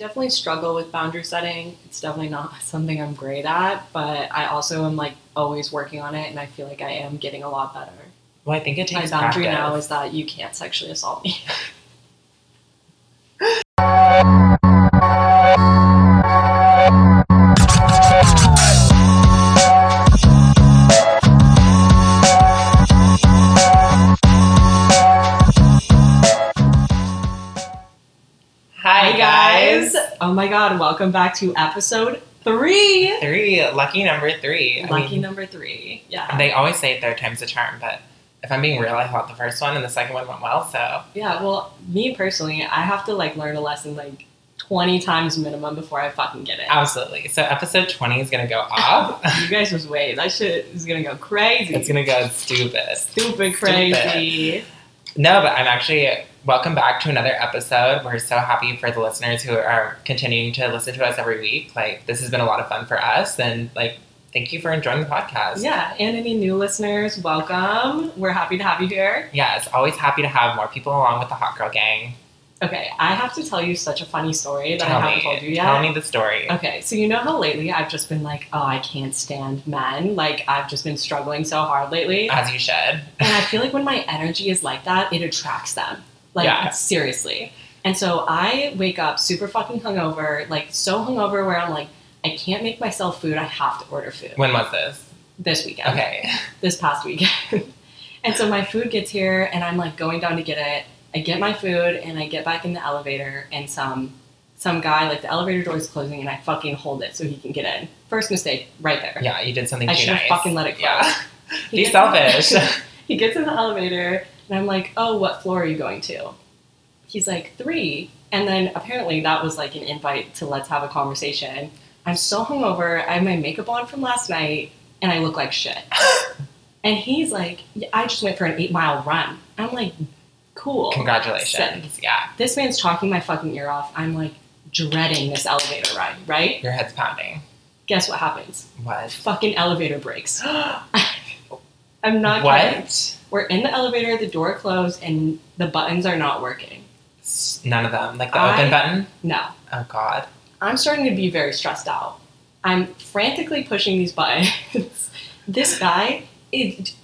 definitely struggle with boundary setting. It's definitely not something I'm great at, but I also am like always working on it, and I feel like I am getting a lot better. Well, I think it My boundary practice. now is that you can't sexually assault me. Oh my god, welcome back to episode three. Three, lucky number three. I Lucky mean, number three. Yeah. They always say third time's a charm, but if I'm being real, I thought the first one and the second one went well. So Yeah, well, me personally, I have to like learn a lesson like 20 times minimum before I fucking get it. absolutely. So episode twenty is gonna go off. you guys just wait. That shit is gonna go crazy. it's gonna go stupid. stupid crazy. No, but I'm actually welcome back to another episode. We're so happy for the listeners who are continuing to listen to us every week. Like this has been a lot of fun for us, and like thank you for enjoying the podcast. Yeah, and any new listeners, welcome. We're happy to have you here. Yeah, it's always happy to have more people along with the Hot Girl Gang. Okay, I have to tell you such a funny story that Tell I haven't me, told you yet. tell me the story. Okay, so you know how lately I've just been like, oh, I can't stand men. Like, I've just been struggling so hard lately. As you should. And I feel like when my energy is like that, it attracts them. Like, Yeah. seriously. And so I wake up super fucking hungover, like, so hungover where I'm like, I can't make myself food. I have to order food When was this? this weekend, Okay. this past weekend. and so my food gets here, and I'm like going down to get it. I get my food, and I get back in the elevator, and some some guy, like the elevator door is closing, and I fucking hold it so he can get in. First mistake, right there. Yeah, you did something I should have nice. fucking let it close. Yeah. Be selfish. he gets in the elevator, and I'm like, "Oh, what floor are you going to?" He's like, three. And then apparently that was like an invite to let's have a conversation. I'm so hungover. I have my makeup on from last night, and I look like shit. and he's like, "Yeah, I just went for an eight mile run. I'm like, cool. Congratulations. Yeah. This man's talking my fucking ear off. I'm like dreading this elevator ride, right? Your head's pounding. Guess what happens? What? Fucking elevator breaks. I'm not kidding. what? We're in the elevator, the door closed, and the buttons are not working. None of them. Like the I- open button? No. Oh god. I'm starting to be very stressed out. I'm frantically pushing these buttons. this guy it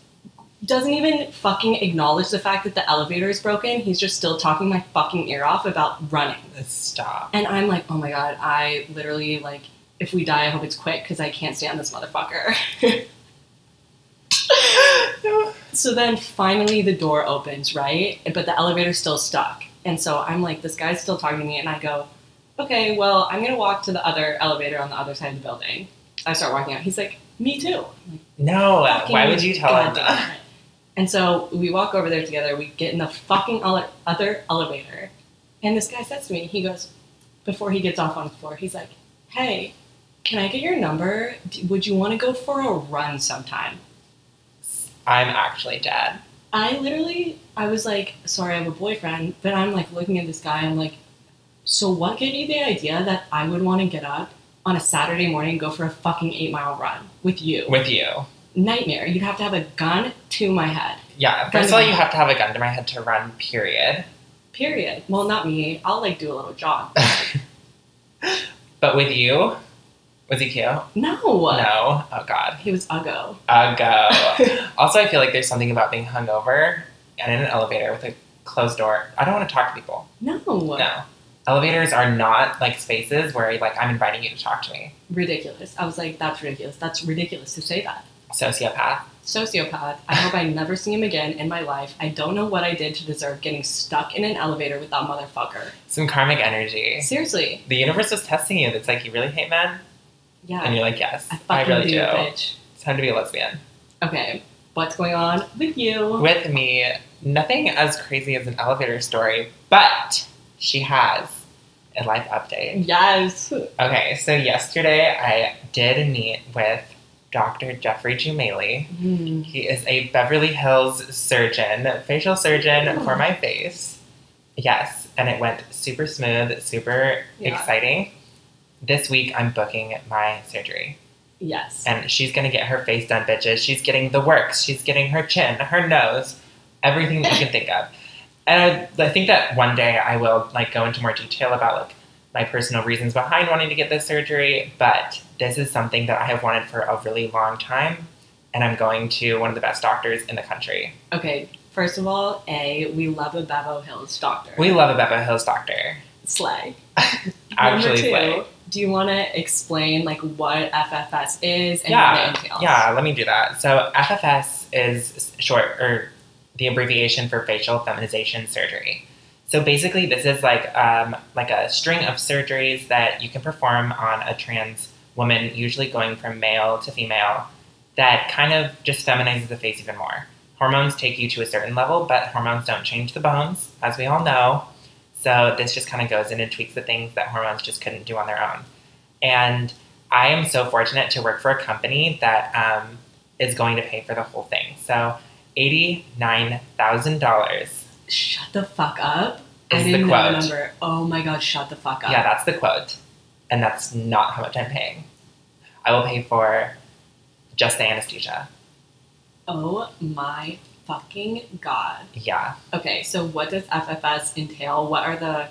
doesn't even fucking acknowledge the fact that the elevator is broken. He's just still talking my fucking ear off about running. Stop. And I'm like, oh my god, I literally like, if we die, I hope it's quick because I can't stand this motherfucker. so then finally the door opens, right? But the elevator's still stuck. And so I'm like, this guy's still talking to me, and I go, okay, well, I'm gonna walk to the other elevator on the other side of the building. I start walking out. He's like, me too. Like, no. Why would you tell him that? And so we walk over there together. We get in the fucking ele- other elevator, and this guy says to me, he goes, before he gets off on the floor, he's like, "Hey, can I get your number? Would you want to go for a run sometime?" I'm actually dead. I literally, I was like, "Sorry, I have a boyfriend," but I'm like looking at this guy. I'm like, "So what gave you the idea that I would want to get up on a Saturday morning and go for a fucking eight mile run with you?" With you. Nightmare. You'd have to have a gun to my head. Yeah. First of all, you have to have a gun to my head to run, period. Period. Well, not me. I'll like do a little jog. but with you, was he cute? No. No. Oh god. He was uggo. A go. also, I feel like there's something about being hungover and in an elevator with a closed door. I don't want to talk to people. No. No. Elevators are not like spaces where like I'm inviting you to talk to me. Ridiculous. I was like, that's ridiculous. That's ridiculous to say that. Sociopath. Sociopath. I hope I never see him again in my life. I don't know what I did to deserve getting stuck in an elevator with that motherfucker. Some karmic energy. Seriously. The universe is testing you. It's like you really hate men, Yeah. and you're like, yes, I I, really do, do. bitch. It's time to be a lesbian. Okay. What's going on with you? With me, nothing as crazy as an elevator story, but she has a life update. Yes. Okay, so yesterday I did meet with Dr. Jeffrey Jumeli. Mm. He is a Beverly Hills surgeon, facial surgeon for my face. Yes, and it went super smooth, super Yeah. exciting. This week I'm booking my surgery. Yes. And she's gonna get her face done, bitches. She's getting the works. She's getting her chin, her nose, everything that you can think of. And I, I think that one day I will like go into more detail about like my personal reasons behind wanting to get this surgery, but this is something that I have wanted for a really long time, and I'm going to one of the best doctors in the country. Okay, first of all, A, we love a Bevo Hills doctor. We love a Bevo Hills doctor. Slay. Actually, two, slay. do you want to explain like what FFS is and Yeah, what it entails? Yeah, let me do that. So FFS is short or the abbreviation for facial feminization surgery. So basically, this is like um, like a string of surgeries that you can perform on a trans woman, usually going from male to female, that kind of just feminizes the face even more. Hormones take you to a certain level, but hormones don't change the bones, as we all know. So this just kind of goes in and tweaks the things that hormones just couldn't do on their own. And I am so fortunate to work for a company that um, is going to pay for the whole thing. So eighty-nine thousand dollars. Shut the fuck up. I Is the didn't know the quote. number. Oh my god, shut the fuck up. Yeah, that's the quote, and that's not how much I'm paying. I will pay for just the anesthesia. Oh my fucking god. Yeah, Okay, so what does FFS entail? What are the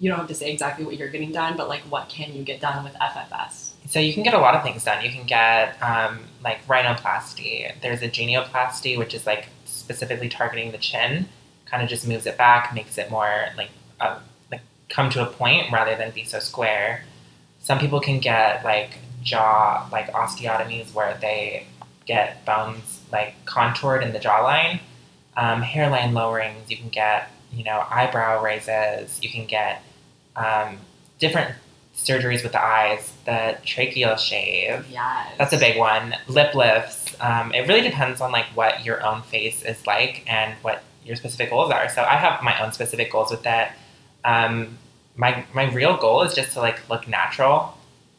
you don't have to say exactly what you're getting done, but like what can you get done with FFS? so you can get a lot of things done. You can get um, like rhinoplasty. There's a genioplasty, which is like specifically targeting the chin. Kind of just moves it back, makes it more like uh, like come to a point rather than be so square. Some people can get like jaw like osteotomies where they get bones like contoured in the jawline. Um, hairline lowerings. You can get you know eyebrow raises. You can get um, different surgeries with the eyes. The tracheal shave. Yes. That's a big one. Lip lifts. Um, it really depends on like what your own face is like and what your specific goals are. So I have my own specific goals with that. Um, my my real goal is just to like look natural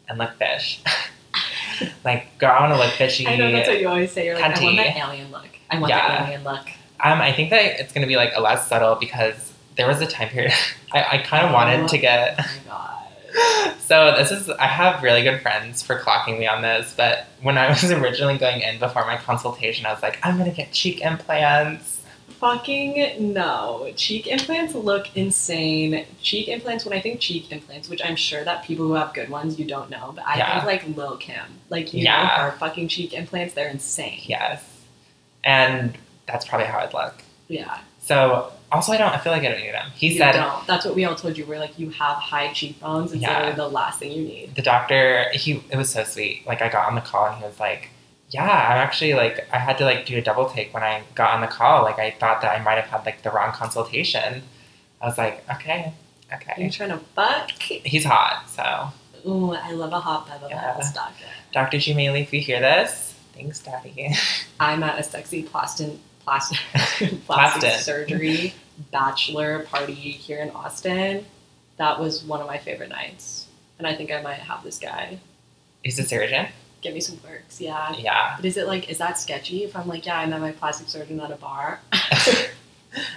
and look fish. like, girl, I want to look fishy. I know that's what you always say. You're like, I want that alien look. I want Yeah. that alien look. Um, I think that it's gonna be like a less subtle because there was a time period I, I kind of wanted to get. Oh my god. So this is I have really good friends for clocking me on this, but when I was originally going in before my consultation, I was like, I'm gonna get cheek implants. Fucking no. Cheek implants look insane. Cheek implants, when I think cheek implants, which I'm sure that people who have good ones you don't know, but I Yeah. think like Lil Kim. Like you Yeah. know her fucking cheek implants, they're insane. Yes, and that's probably how I'd look. Yeah. So also, I don't. I feel like I don't need them. He You said don't. That's what we all told you. We're like, you have high cheekbones, and Yeah. they're the last thing you need. the doctor. He it was so sweet. Like I got on the call and he was like, "Yeah, I'm actually like I had to like do a double take when I got on the call. Like I thought that I might have had like the wrong consultation." I was like, "Okay, okay. You're trying to fuck. He's hot, so Ooh, I love a hot Beva Yeah. Doctor. Dr. Jumaili, if you hear this, thanks, Daddy. I'm at a sexy plastin plastic plastic surgery bachelor party here in Austin. That was one of my favorite nights, and I think I might have this guy He's a surgeon. Give me some perks. Yeah. Yeah. But is it like is that sketchy if I'm like yeah I met my plastic surgeon at a bar?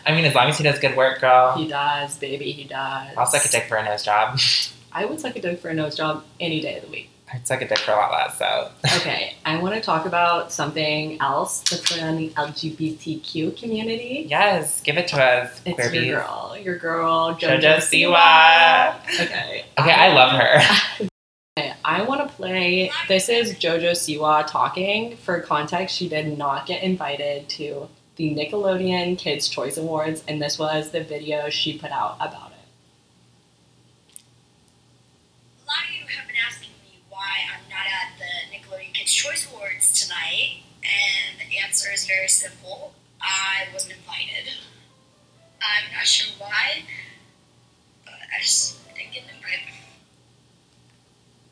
I mean, as long as he does good work, girl. he does, baby, he does. I'll suck a dick for a nose job. I would suck a dick for a nose job any day of the week. I'd suck a dick for a lot less, so. Okay, I want to talk about something else that's going on the LGBTQ community. Yes, give it to us, It's bees. your girl, your girl, JoJo, JoJo Siwa. Siwa. Okay. Okay, I love her. I want to play. This is JoJo Siwa talking. For context, she did not get invited to the Nickelodeon Kids' Choice Awards, and this was the video she put out about it. A lot of you have been asking me why I'm not at the Nickelodeon Kids' Choice Awards tonight, and the answer is very simple. I wasn't invited. I'm not sure why,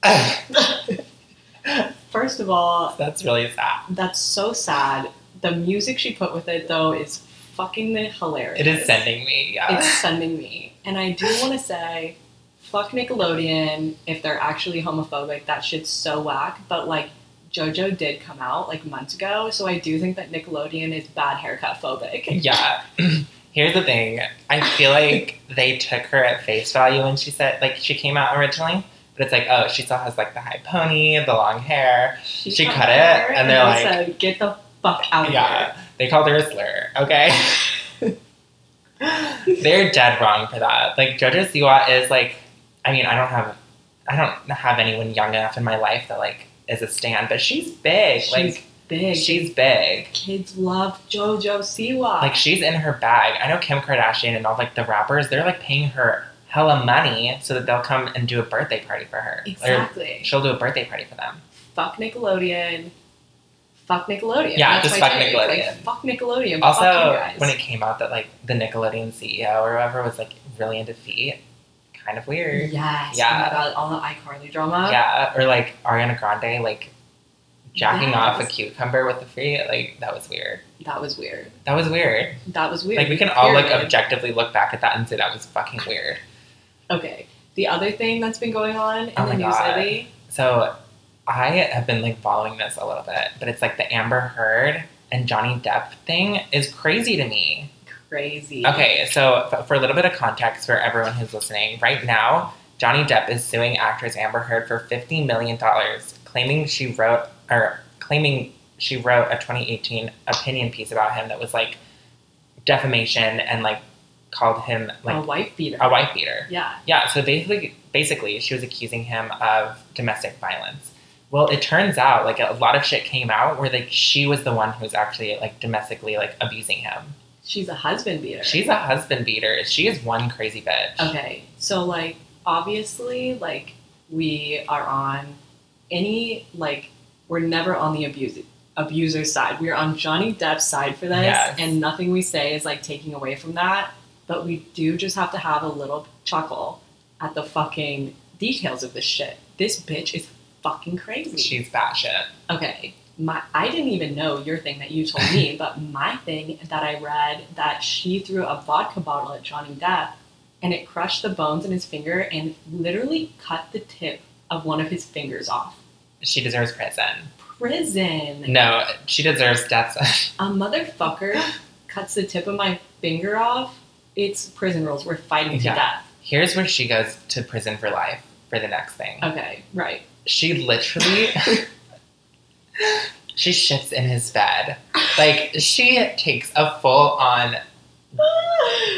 First of all, That's really sad. that's so sad. The music she put with it, though, is fucking hilarious. It is sending me, yeah. It's sending me. And I do want to say, fuck Nickelodeon if they're actually homophobic. That shit's so whack. But like, JoJo did come out like months ago, so I do think that Nickelodeon is bad haircut phobic. Yeah. Here's the thing. I feel like they took her at face value when she said, like, she came out originally, but it's like, oh, she still has, like, the high pony, the long hair. She cut cut it, and they're they like- said, "Get the fuck out of here. Yeah. here." They called her a slur, okay? They're dead wrong for that. Like, JoJo Siwa is, like, I mean, I don't have, I don't have anyone young enough in my life that like is a stan, but she's big. She's like big. she's big. kids love JoJo Siwa. Like she's in her bag. I know Kim Kardashian and all like the rappers. They're like paying her hella money so that they'll come and do a birthday party for her. Or exactly. she'll do a birthday party for them. Fuck Nickelodeon. Fuck Nickelodeon. Yeah, That's just fuck. Nickelodeon. Like, fuck Nickelodeon. fuck you Also, guys. when it came out that like the Nickelodeon CEO or whoever was like really into feet, kind of weird. Yes. Yeah. Oh my god, all the iCarly drama. Yeah, or like Ariana Grande like jacking off a cucumber with the feet. Like that was weird. That was weird. That was weird. That was weird. Like we can all like objectively look back at that and say that was fucking weird. Okay. The other thing that's been going on in Oh the news God. lately. So I have been like following this a little bit, but it's like the Amber Heard and Johnny Depp thing is crazy to me. Crazy. Okay, so f- for a little bit of context for everyone who's listening, right now Johnny Depp is suing actress Amber Heard for fifty million dollars, claiming she wrote or claiming she wrote a 2018 opinion piece about him that was like defamation and like called him like a wife beater. a wife beater. Yeah. Yeah, so basically, basically, she was accusing him of domestic violence. Well, it turns out like a lot of shit came out where like she was the one who was actually like domestically like abusing him. She's a husband beater. She's a husband beater. She is one crazy bitch. Okay, so like obviously, like we are on any like we're never on the abuse abuser's side. We're on Johnny Depp's side for this, Yes. and nothing we say is like taking away from that. But we do just have to have a little chuckle at the fucking details of this shit. This bitch is fucking crazy. She's batshit. Okay. My I didn't even know your thing that you told me, but my thing that I read that she threw a vodka bottle at Johnny Depp and it crushed the bones in his finger and literally cut the tip of one of his fingers off. She deserves prison. Prison. No, she deserves death. sentence. A motherfucker cuts the tip of my finger off. It's prison rules. We're fighting to Yeah. death. Here's where she goes to prison for life for the next thing. Okay, right. She literally she shits in his bed. Like she takes a full on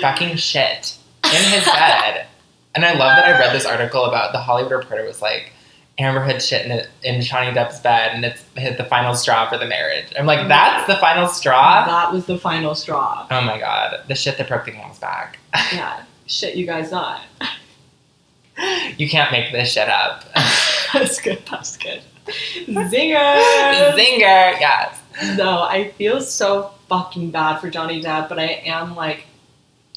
fucking shit in his bed. And I love that I read this article about the Hollywood Reporter was like, Amber had shit in, in Johnny Depp's bed and it's hit the final straw for the marriage. I'm like, that's the final straw? that was the final straw. Oh my god, the shit that broke the camel's back. Yeah. Shit, you guys not. You can't make this shit up. That's good. That's good. Zinger. Zinger, yes. no, I feel so fucking bad for Johnny Depp, but I am like,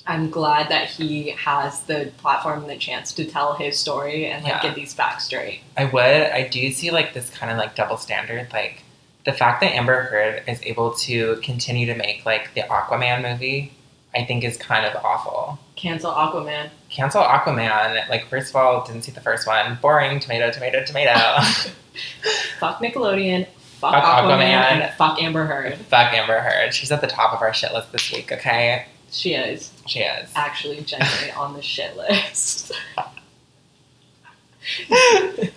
I'm glad that he has the platform and the chance to tell his story and like Yeah. get these facts straight. I would. I do see like this kind of like double standard. Like the fact that Amber Heard is able to continue to make like the Aquaman movie, I think is kind of awful. Cancel Aquaman. Cancel Aquaman. Like first of all, didn't see the first one. Boring. Tomato. Tomato. Tomato. Fuck Nickelodeon. Fuck, Fuck Aquaman, Aquaman. And fuck Amber Heard. Fuck Amber Heard. She's at the top of our shit list this week. Okay, She is she is. actually genuinely on the shit list.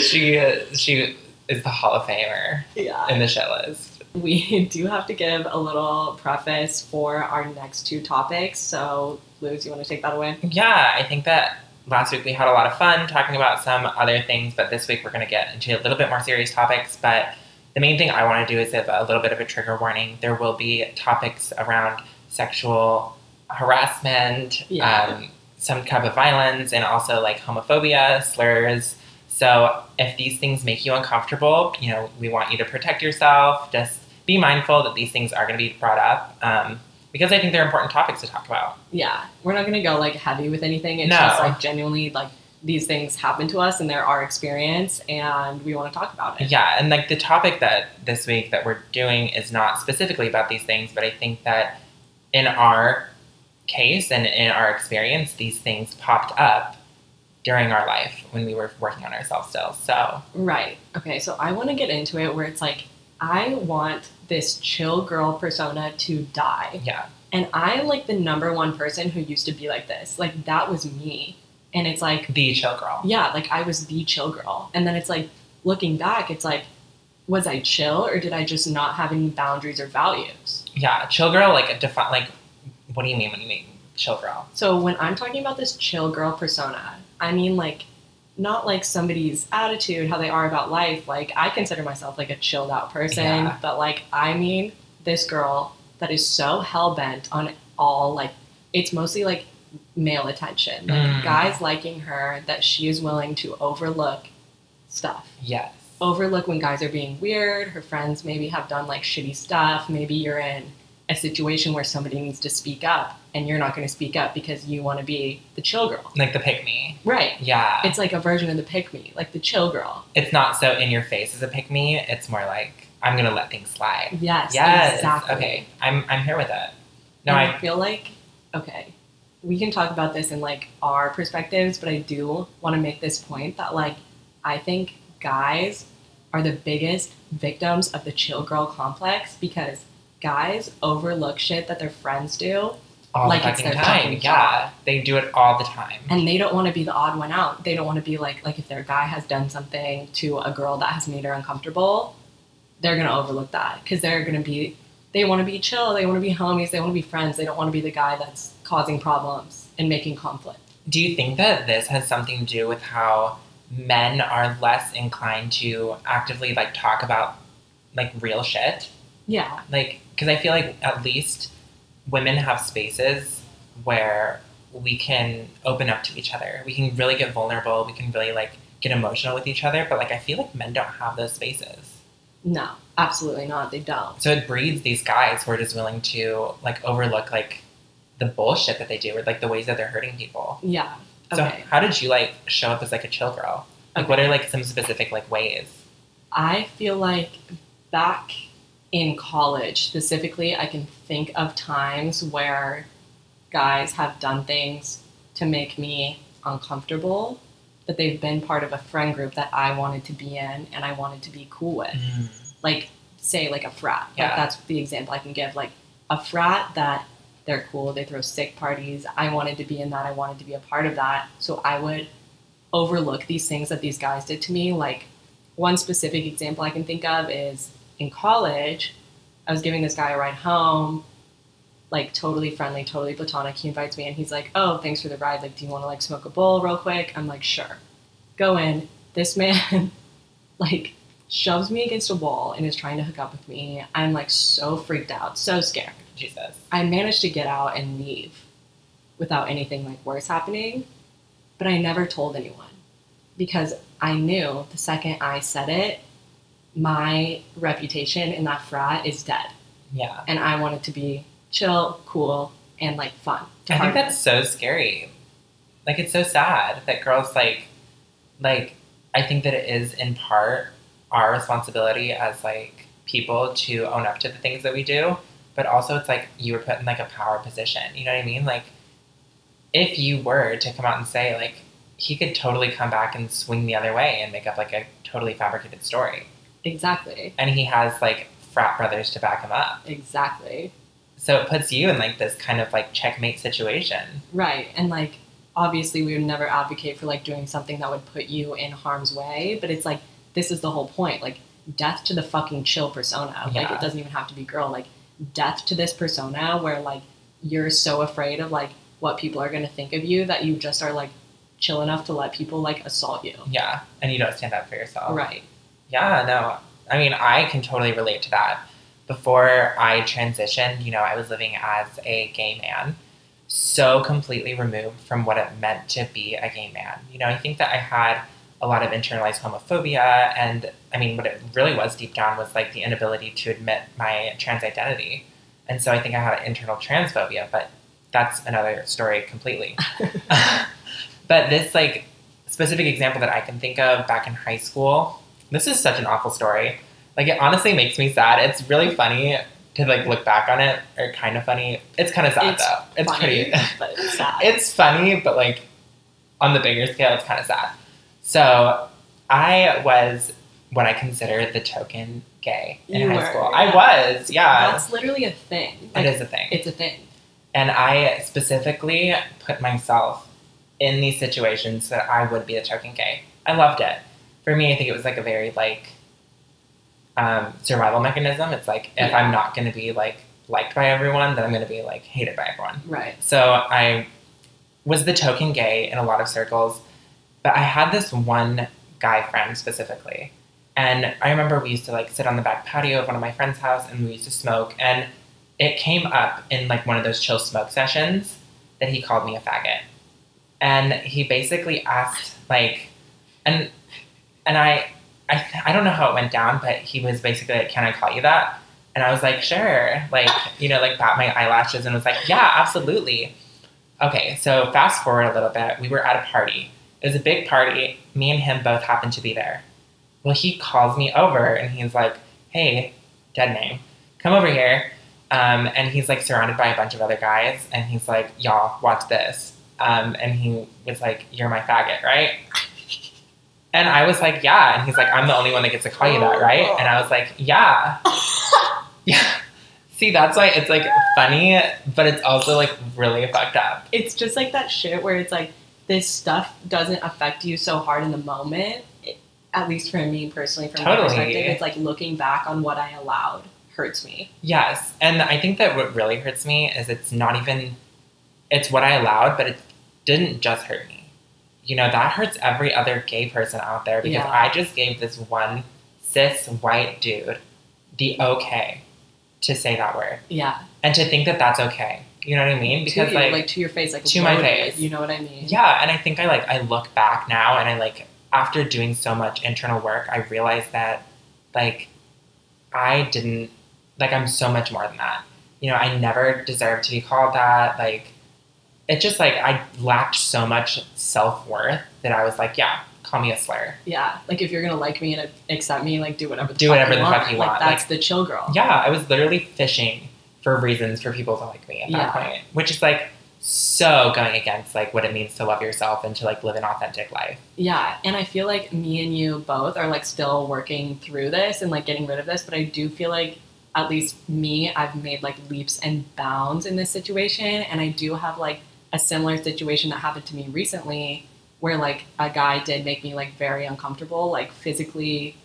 she she is the Hall of Famer yeah. in the shit list. We do have to give a little preface for our next two topics. So, Luz, you want to take that away? Yeah, I think that last week we had a lot of fun talking about some other things, but this week we're going to get into a little bit more serious topics. But the main thing I want to do is give a little bit of a trigger warning. There will be topics around sexual harassment, Yeah. um, some type of violence, and also like homophobia, slurs. So if these things make you uncomfortable, you know, we want you to protect yourself. Just be mindful that these things are going to be brought up um, because I think they're important topics to talk about. Yeah, we're not gonna go like heavy with anything. It's No. just like genuinely like these things happen to us and they're our experience, and we want to talk about it. Yeah, and like the topic that this week that we're doing is not specifically about these things, but I think that in our case and in our experience, these things popped up during our life when we were working on ourselves still. So Right. Okay. So I want to get into it where it's like I want this chill girl persona to die, yeah, and I'm like the number one person who used to be like this. Like that was me, and it's like the chill girl. yeah, like I was the chill girl. And then it's like looking back, it's like, was I chill or did I just not have any boundaries or values? Yeah, chill girl. Like a defi- Like, what do you mean when you mean chill girl? So when I'm talking about this chill girl persona, I mean like not like somebody's attitude, how they are about life. Like I consider myself like a chilled out person, Yeah. but like I mean this girl that is so hell bent on all like it's mostly like male attention. Like Mm. guys liking her that she is willing to overlook stuff. Yes. Overlook when guys are being weird, her friends maybe have done like shitty stuff, maybe you're in a situation where somebody needs to speak up and you're not going to speak up because you want to be the chill girl. Like the pick me. Right. Yeah. It's like a version of the pick me, like the chill girl. it's not so in your face as a pick me. It's more like I'm gonna let things slide. Yes, Yes. exactly. Okay. I'm I'm here with it. No, I I feel like okay, we can talk about this in like our perspectives, but I do want to make this point that like I think guys are the biggest victims of the chill girl complex because guys overlook shit that their friends do all like the it's their time. yeah. They do it all the time. and they don't want to be the odd one out. They don't want to be like like if their guy has done something to a girl that has made her uncomfortable, they're gonna overlook that because they're gonna be they want to be chill, they want to be homies, they want to be friends. They don't want to be the guy that's causing problems and making conflict. Do you think that this has something to do with how men are less inclined to actively like talk about like real shit? Yeah, Like, because I feel like at least women have spaces where we can open up to each other. We can really get vulnerable. We can really like get emotional with each other. But like, I feel like men don't have those spaces. no, absolutely not. They don't. So it breeds these guys who are just willing to like overlook like the bullshit that they do or like the ways that they're hurting people. Yeah. So Okay. how did you like show up as like a chill girl? Like Okay. what are like some specific like ways? I feel like back in college specifically, I can think of times where guys have done things to make me uncomfortable, but they've been part of a friend group that I wanted to be in and I wanted to be cool with. Mm. Like, say, like a frat. Yeah. Like, that's the example I can give. Like, a frat that they're cool, they throw sick parties. I wanted to be in that, I wanted to be a part of that. So I would overlook these things that these guys did to me. Like, one specific example I can think of is in college, I was giving this guy a ride home, like totally friendly, totally platonic. He invites me and he's like, Oh, thanks for the ride. Like, do you want to like smoke a bowl real quick? I'm like, Sure. Go in. This man, like, shoves me against a wall and is trying to hook up with me. I'm like so freaked out, so scared. Jesus. I managed to get out and leave without anything like worse happening, but I never told anyone because I knew the second I said it, my reputation in that frat is dead. Yeah. And I wanted to be chill, cool, and like fun. I think that's so scary. Like it's so sad that girls like like I think that it is in part our responsibility as like people to own up to the things that we do, but also it's like you were put in like a power position. You know what I mean? Like if you were to come out and say like he could totally come back and swing the other way and make up like a totally fabricated story. exactly, And he has like frat brothers to back him up. exactly. So it puts you in like this kind of like checkmate situation. Right. And like obviously we would never advocate for like doing something that would put you in harm's way, but it's like this is the whole point. Like death to the fucking chill persona. Like it doesn't even have to be girl. Like death to this persona where like you're so afraid of like what people are gonna think of you that you just are like chill enough to let people like assault you. Yeah. And you don't stand up for yourself. Right. Yeah, no. I mean, I can totally relate to that. Before I transitioned, you know, I was living as a gay man, so completely removed from what it meant to be a gay man. You know, I think that I had a lot of internalized homophobia, and I mean, what it really was deep down was like the inability to admit my trans identity. And so I think I had an internal transphobia, but that's another story completely. but this, like, specific example that I can think of back in high school, this is such an awful story. Like it honestly makes me sad. It's really funny to like look back on it, or kind of funny. It's kind of sad It's though. It's Funny, pretty. but it's sad. it's funny, but like on the bigger scale, it's kind of sad. So I was what I consider the token gay in You high were, school. yeah. I was, yeah. That's literally a thing. it Like, is a thing. It's a thing. And I specifically put myself in these situations that I would be the token gay. I loved it. For me, I think it was like a very like um, survival mechanism. It's like if Yeah. I'm not going to be like liked by everyone, then I'm gonna be like hated by everyone. Right. So I was the token gay in a lot of circles, but I had this one guy friend specifically. And I remember we used to like sit on the back patio of one of my friend's house and we used to smoke. And it came up in like one of those chill smoke sessions that he called me a faggot. And he basically asked like, and and I, I, I don't know how it went down, but he was basically like, "Can I call you that?" And I was like, "Sure." Like, you know, like bat my eyelashes and was like, "Yeah, absolutely." Okay, so fast forward a little bit. We were at a party. It was a big party. Me and him both happened to be there. Well, he calls me over and he's like, "Hey, dead name, come over here." Um, and he's like surrounded by a bunch of other guys, and he's like, "Y'all, watch this." Um, and he was like, "You're my faggot, right?" And I was like, "Yeah." And he's like, "I'm the only one that gets to call you that, right?" And I was like, "Yeah, yeah." See, that's why it's like funny, but it's also like really fucked up. It's just like that shit where it's like this stuff doesn't affect you so hard in the moment. It, at least for me personally, from my perspective, it's like looking back on what I allowed hurts me. Yes, and I think that what really hurts me is it's not even it's what I allowed, but it didn't just hurt me. You know, that hurts every other gay person out there because Yeah. I just gave this one cis white dude the okay to say that word Yeah, and to think that that's okay. You know what I mean? to Because you, like, like, to your face, like to my face. You know what I mean? yeah, and I think I like I look back now and I like after doing so much internal work, I realized that like I didn't like I'm so much more than that. You know, I never deserved to be called that. Like it just like I lacked so much self worth that I was like, yeah, call me a slur. Yeah, like if you're gonna like me and accept me, like do whatever. The Do fuck whatever you the want. fuck you like, want. That's Like- the chill girl. Yeah, I was literally fishing for reasons for people to like me at that Yeah. point, which is like so going against like what it means to love yourself and to like live an authentic life. Yeah, and I feel like me and you both are like still working through this and like getting rid of this, but I do feel like at least me, I've made like leaps and bounds in this situation, and I do have like a similar situation that happened to me recently where like a guy did make me like very uncomfortable, like physically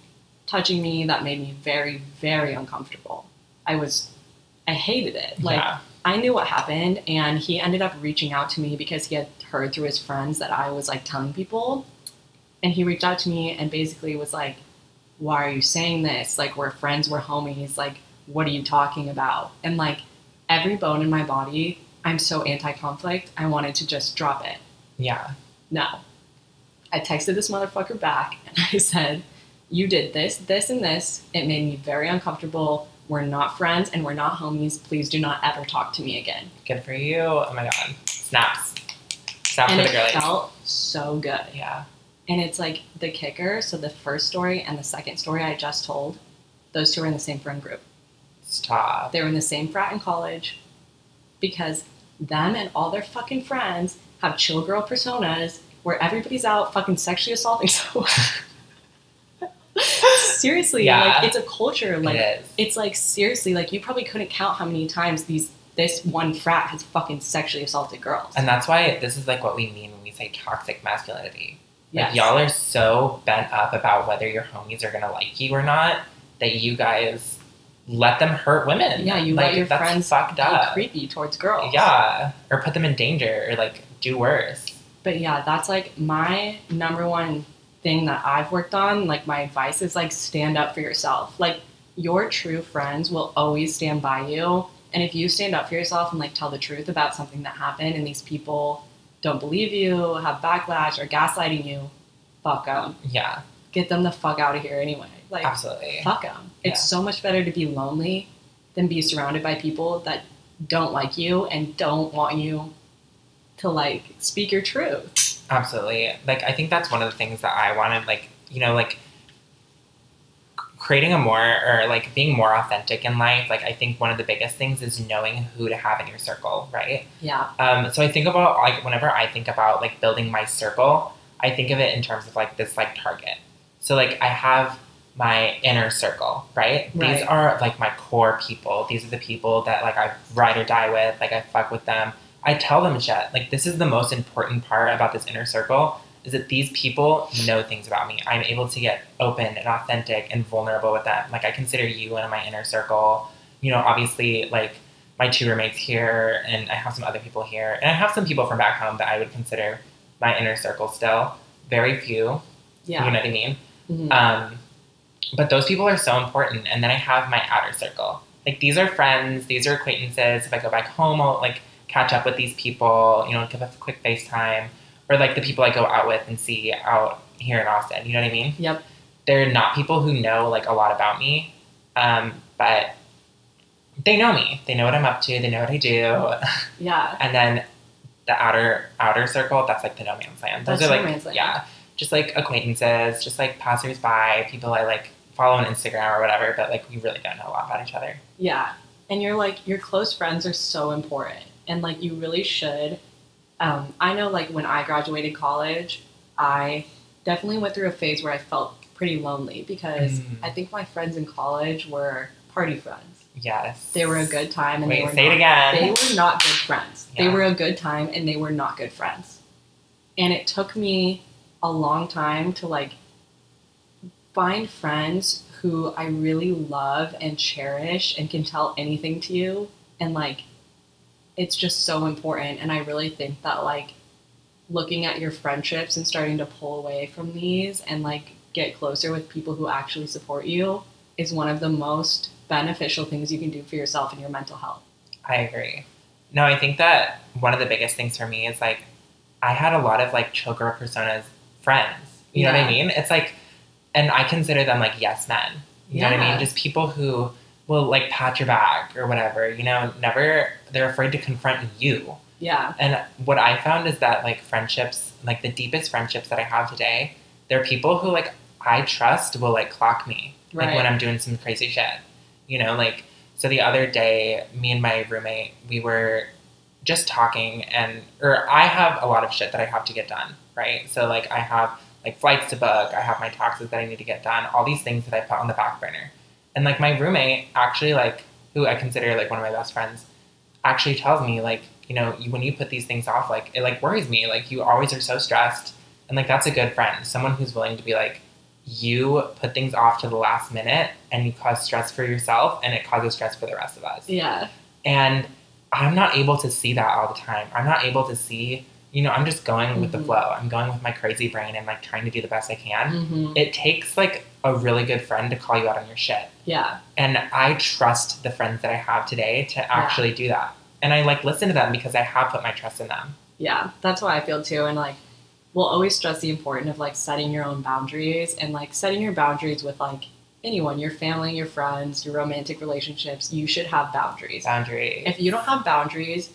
touching me that made me very very uncomfortable. I was I hated it. Like yeah. I knew what happened, and he ended up reaching out to me because he had heard through his friends that I was like telling people. And he reached out to me and basically was like, Why are you saying this? Like, we're friends, we're homies. Like, what are you talking about? And like, every bone in my body, I'm so anti conflict, I wanted to just drop it. Yeah. No. I texted this motherfucker back and I said, You did this, this, and this. It made me very uncomfortable. We're not friends and we're not homies. Please do not ever talk to me again. Good for you. Oh my god. Snaps. Snaps and for it the girlies. felt so good. yeah. And it's like the kicker. So the first story and the second story I just told, those two are in the same friend group. Stop. They were in the same frat in college because them and all their fucking friends have chill girl personas where everybody's out fucking sexually assaulting someone. seriously, Yeah. like it's a culture. Like it is. it's like seriously, like you probably couldn't count how many times these this one frat has fucking sexually assaulted girls. And that's why this is like what we mean when we say toxic masculinity. Like Yes. y'all are so bent up about whether your homies are gonna like you or not that you guys let them hurt women. Yeah, you like, let your that's friends fucked be up. creepy towards girls. Yeah, or put them in danger, or like do worse. But yeah, that's like my number one thing that I've worked on. Like my advice is like stand up for yourself. Like your true friends will always stand by you. And if you stand up for yourself and like tell the truth about something that happened and these people don't believe you, have backlash or gaslighting you, fuck them. Yeah, Get them the fuck out of here anyway. Like absolutely. fuck them. It's Yeah. so much better to be lonely than be surrounded by people that don't like you and don't want you to like speak your truth. Absolutely. Like I think that's one of the things that I wanted like, you know, like creating a more or like being more authentic in life. Like I think one of the biggest things is knowing who to have in your circle, right? Yeah. Um, so I think about like whenever I think about like building my circle, I think of it in terms of like this like target. So like I have my inner circle, right? These are like my core people. These are the people that like I ride or die with, like I fuck with them. I tell them shit. Like this is the most important part about this inner circle is that these people know things about me. I'm able to get open and authentic and vulnerable with them. Like I consider you in my inner circle. You know, obviously like my two roommates here, and I have some other people here, and I have some people from back home that I would consider my inner circle still. Very few, Yeah. you know what I mean. Mhm. Um, but those people are so important. And then I have my outer circle. Like these are friends, these are acquaintances. If I go back home, I'll like catch up with these people, you know, give us a quick FaceTime. Or like the people I go out with and see out here in Austin. You know what I mean? Yep. They're not people who know like a lot about me. Um, but they know me. They know what I'm up to, they know what I do. Yeah. and then the outer outer circle, that's like the no man's land. Those That's are like land. yeah, just like acquaintances, just like passersby, people I like follow on Instagram or whatever. But like we really don't know a lot about each other. Yeah. And you're like, your close friends are so important. And like, you really should. Um, I know, like, when I graduated college, I definitely went through a phase where I felt pretty lonely because Mm. I think my friends in college were party friends. Yes, They were a good time and they Wait, were say not, it again. They were not good friends. They were a good time and they were not good friends. And it took me a long time to like find friends who I really love and cherish and can tell anything to you and like it's just so important and I really think that like looking at your friendships and starting to pull away from these and like get closer with people who actually support you is one of the most beneficial things you can do for yourself and your mental health. I agree. No, I think that one of the biggest things for me is like I had a lot of like chill girl personas friends. You know what I mean? It's like, and I consider them like yes men. You know what I mean? Just people who will like pat your back or whatever. You know, never they're afraid to confront you. Yeah. And what I found is that like friendships, like the deepest friendships that I have today, they're people who like I trust will like clock me like when I'm doing some crazy shit. You know, like so the other day, me and my roommate, we were just talking and or I have a lot of shit that I have to get done, right? So like I have like flights to book, I have my taxes that I need to get done, all these things that I put on the back burner. And like my roommate actually like who I consider like one of my best friends actually tells me like, you know, you, when you put these things off like it like worries me, like you always are so stressed. And like that's a good friend, someone who's willing to be like you put things off to the last minute and you cause stress for yourself and it causes stress for the rest of us. Yeah. And I'm not able to see that all the time. I'm not able to see, you know, I'm just going with the Mhm. flow. I'm going with my crazy brain and like trying to do the best I can. hmm It takes like a really good friend to call you out on your shit. Yeah. And I trust the friends that I have today to actually do that. And I like listen to them because I have put my trust in them. Yeah. That's how I feel too. And like, we'll always stress the importance of like setting your own boundaries and like setting your boundaries with like anyone, your family, your friends, your romantic relationships. You should have boundaries. Boundary. If you don't have boundaries,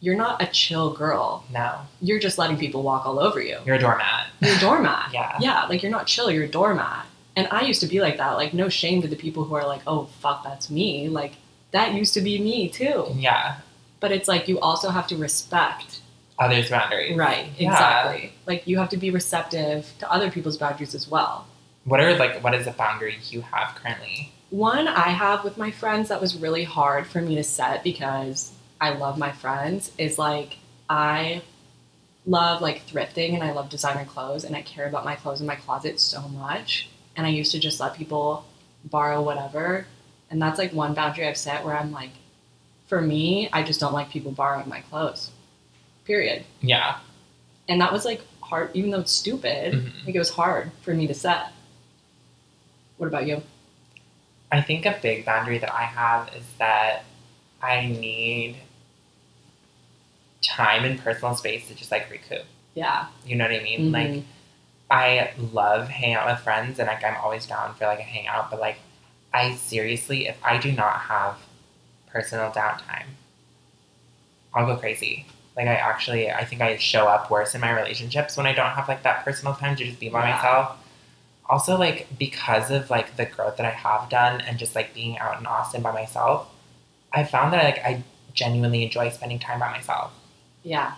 you're not a chill girl. no, You're just letting people walk all over you. you're a doormat. You're a doormat. Yeah. Yeah, like you're not chill, you're a doormat. And I used to be like that. Like, no shame to the people who are like, oh, fuck, that's me. Like, that used to be me too. Yeah. But it's like you also have to respect. Others' boundaries. Right, Yeah. exactly. Like, you have to be receptive to other people's boundaries as well. What are like what is a boundary you have currently? One I have with my friends that was really hard for me to set because I love my friends is like, I love like thrifting and I love designer clothes and I care about my clothes in my closet so much. And I used to just let people borrow whatever. And that's like one boundary I've set where I'm like, for me, I just don't like people borrowing my clothes. Period. Yeah. And that was like hard, even though it's stupid, Mhm. like it was hard for me to set. What about you? I think a big boundary that I have is that I need time and personal space to just like recoup. Yeah. You know what I mean? Like Mhm. I love hanging out with friends and like I'm always down for like a hangout, but like I seriously if I do not have personal downtime, I'll go crazy. Like I actually I think I show up worse in my relationships when I don't have like that personal time to just be by Yeah. myself. Also like because of like the growth that I have done and just like being out in Austin by myself, I found that like I genuinely enjoy spending time by myself. Yeah,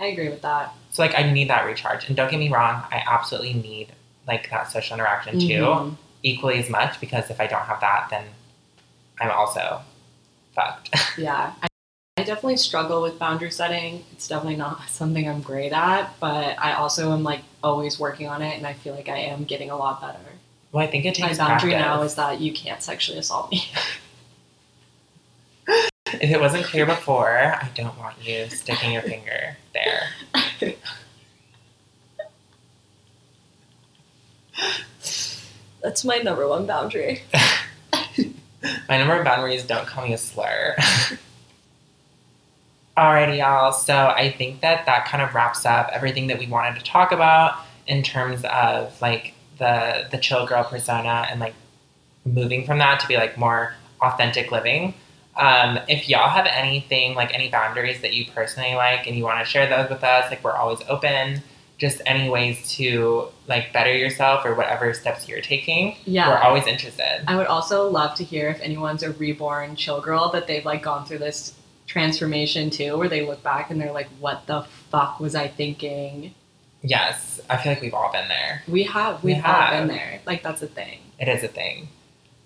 I agree with that. So like I need that recharge. And don't get me wrong, I absolutely need like that social interaction too, Mhm. equally as much because if I don't have that then I'm also fucked. Yeah, I, I definitely struggle with boundary setting. It's definitely not something I'm great at, but I also am like always working on it, and I feel like I am getting a lot better. well, I think it takes My boundary practice. now is that you can't sexually assault me. if it wasn't clear before, I don't want you sticking your finger there. That's my number one boundary. My number of boundaries don't call me a slur. Alrighty, y'all. So I think that that kind of wraps up everything that we wanted to talk about in terms of like the the chill girl persona and like moving from that to be like more authentic living. Um, if y'all have anything like any boundaries that you personally like and you want to share those with us, like we're always open. Just any ways to like better yourself or whatever steps you're taking, Yeah. we're always interested. I would also love to hear if anyone's a reborn chill girl that they've like gone through this transformation too, where they look back and they're like, "What the fuck was I thinking?" Yes, I feel like we've all been there. We have, We we've have. been there. Like that's a thing. It is a thing.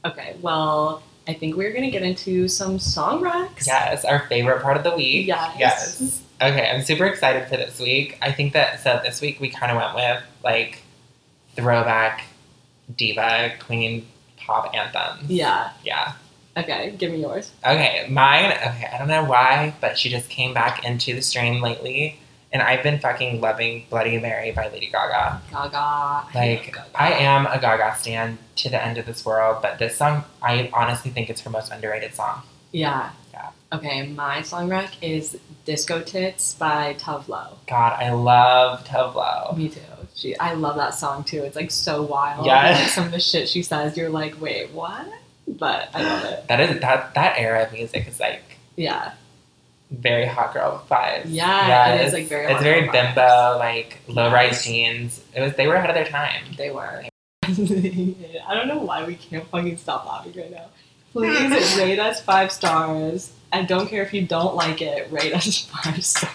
Okay, well, I think we're gonna get into some song racks. Yes, our favorite part of the week. Yes. Yes. Okay, I'm super excited for this week. I think that so this week we kind of went with like throwback diva queen pop anthems. Yeah. Yeah. Okay, give me yours. Okay, mine. Okay, I don't know why, but she just came back into the stream lately, and I've been fucking loving Bloody Mary by Lady Gaga. Gaga. Like, Gaga. I am a Gaga stan to the end of this world, but this song, I honestly think it's her most underrated song. Yeah. Yeah. Okay, my song rack is Disco Tits by Tove Lo. God, I love Tove Lo. Me too. She, I love that song too. It's like so wild. Yes. Like, some of the shit she says, you're like, wait, what? But I love it. That is that that era of music is like Yeah. Very hot girl vibes. Yeah, it is, like, very It's hot very girl vibes. bimbo, like low rise jeans. It was they were ahead of their time. They were. I don't know why we can't fucking stop laughing right now. Please rate us five stars. I don't care if you don't like it, rate us five stars.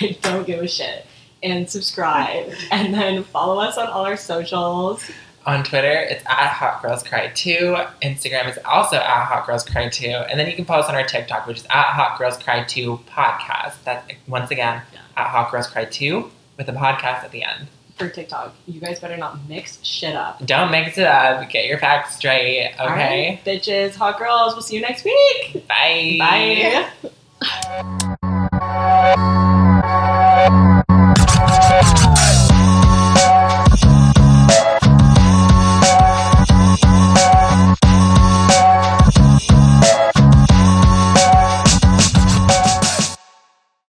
I don't give a shit. And subscribe. And then follow us on all our socials. On Twitter, it's at Hot Girls Cry 2. Instagram is also at Hot Girls Cry 2. And then you can follow us on our TikTok, which is at Hot Girls Cry 2 podcast. That's once again at Hot Girls Cry 2 with a podcast at the end. For TikTok. You guys better not mix shit up. Don't mix it up. Get your facts straight. Okay. Right, bitches, hot girls. We'll see you next week. Bye. Bye.